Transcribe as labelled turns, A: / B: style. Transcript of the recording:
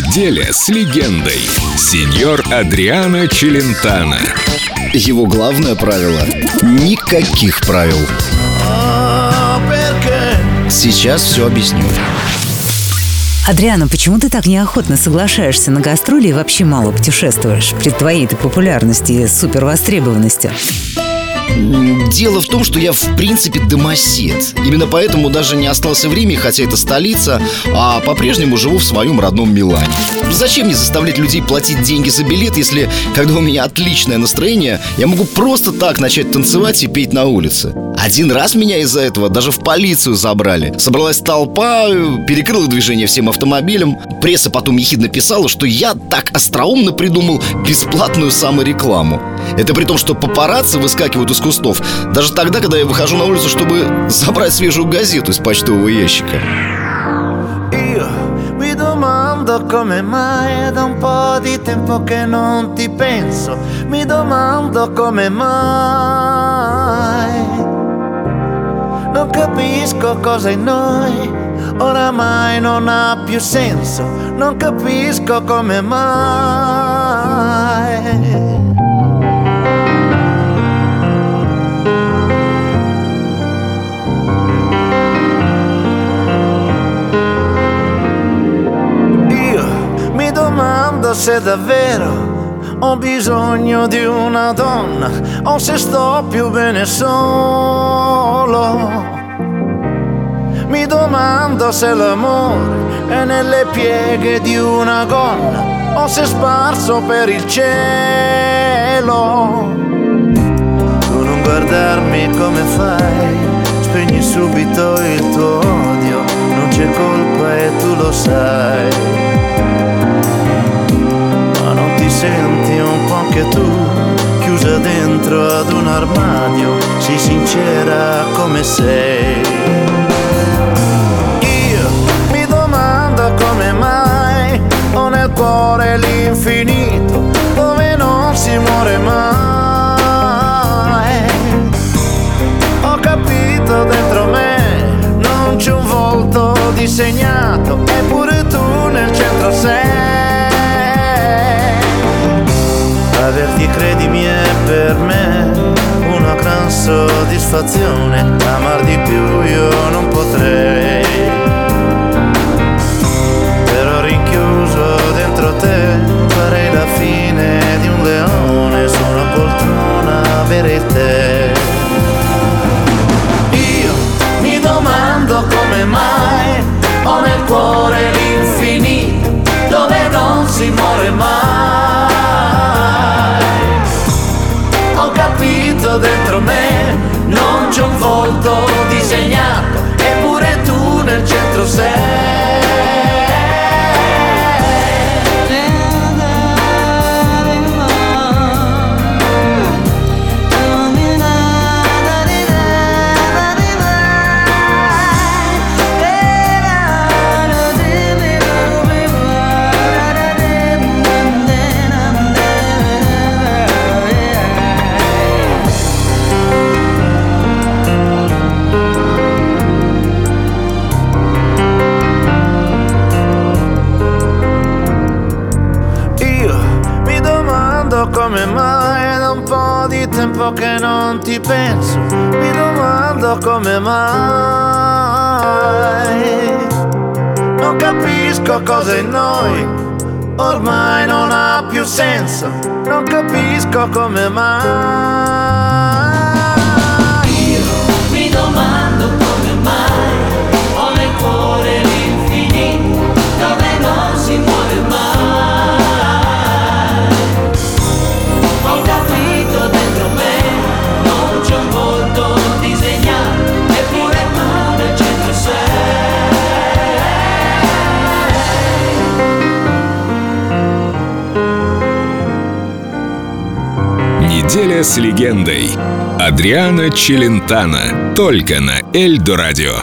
A: Неделя с легендой. Сеньор Адриано Челентано.
B: Его главное правило – никаких правил. Сейчас все объясню.
C: Адриана, почему ты так неохотно соглашаешься на гастроли и вообще мало путешествуешь при твоей-то популярности и супервостребованности?
B: Дело в том, что я в принципе домосед. Именно поэтому даже не остался в Риме, хотя это столица А по-прежнему живу в своем родном Милане. Зачем мне заставлять людей платить деньги за билет, если когда у меня отличное настроение Я могу просто так начать танцевать и петь на улице Один раз меня из-за этого даже в полицию забрали. Собралась толпа, перекрыла движение всем автомобилям. Пресса потом ехидно писала, что я так остроумно придумал бесплатную саморекламу. Это при том, что папарацци выскакивают из кустов Даже тогда, когда я выхожу на улицу, чтобы забрать свежую газету из почтового ящика.
D: Come mai da un po' di tempo che non ti penso. Mi domando come mai Non capisco cosa in noi. Oramai non ha più senso Non capisco come mai. Domando se davvero ho bisogno di una donna o se sto più bene solo. Mi domando se l'amore è nelle pieghe di una gonna o se è sparso per il cielo. Tu non guardarmi come fai, spegni subito il tuo odio, non c'è colpa e tu lo sai senti un po' anche tu, chiusa dentro ad un armadio, sii sincera come sei. Per me una gran soddisfazione, amar di più io non potrei. Però rinchiuso dentro te farei la fine di un leone su una poltrona avere te. Capito dentro me non c'è un volto disegnato, eppure tu nel centro sei. Tempo che non ti penso, mi domando come mai. Non capisco cosa in noi ormai non ha più senso, non capisco come mai.
A: Неделя с легендой. Адриана Челентано. Только на Эльдо радио.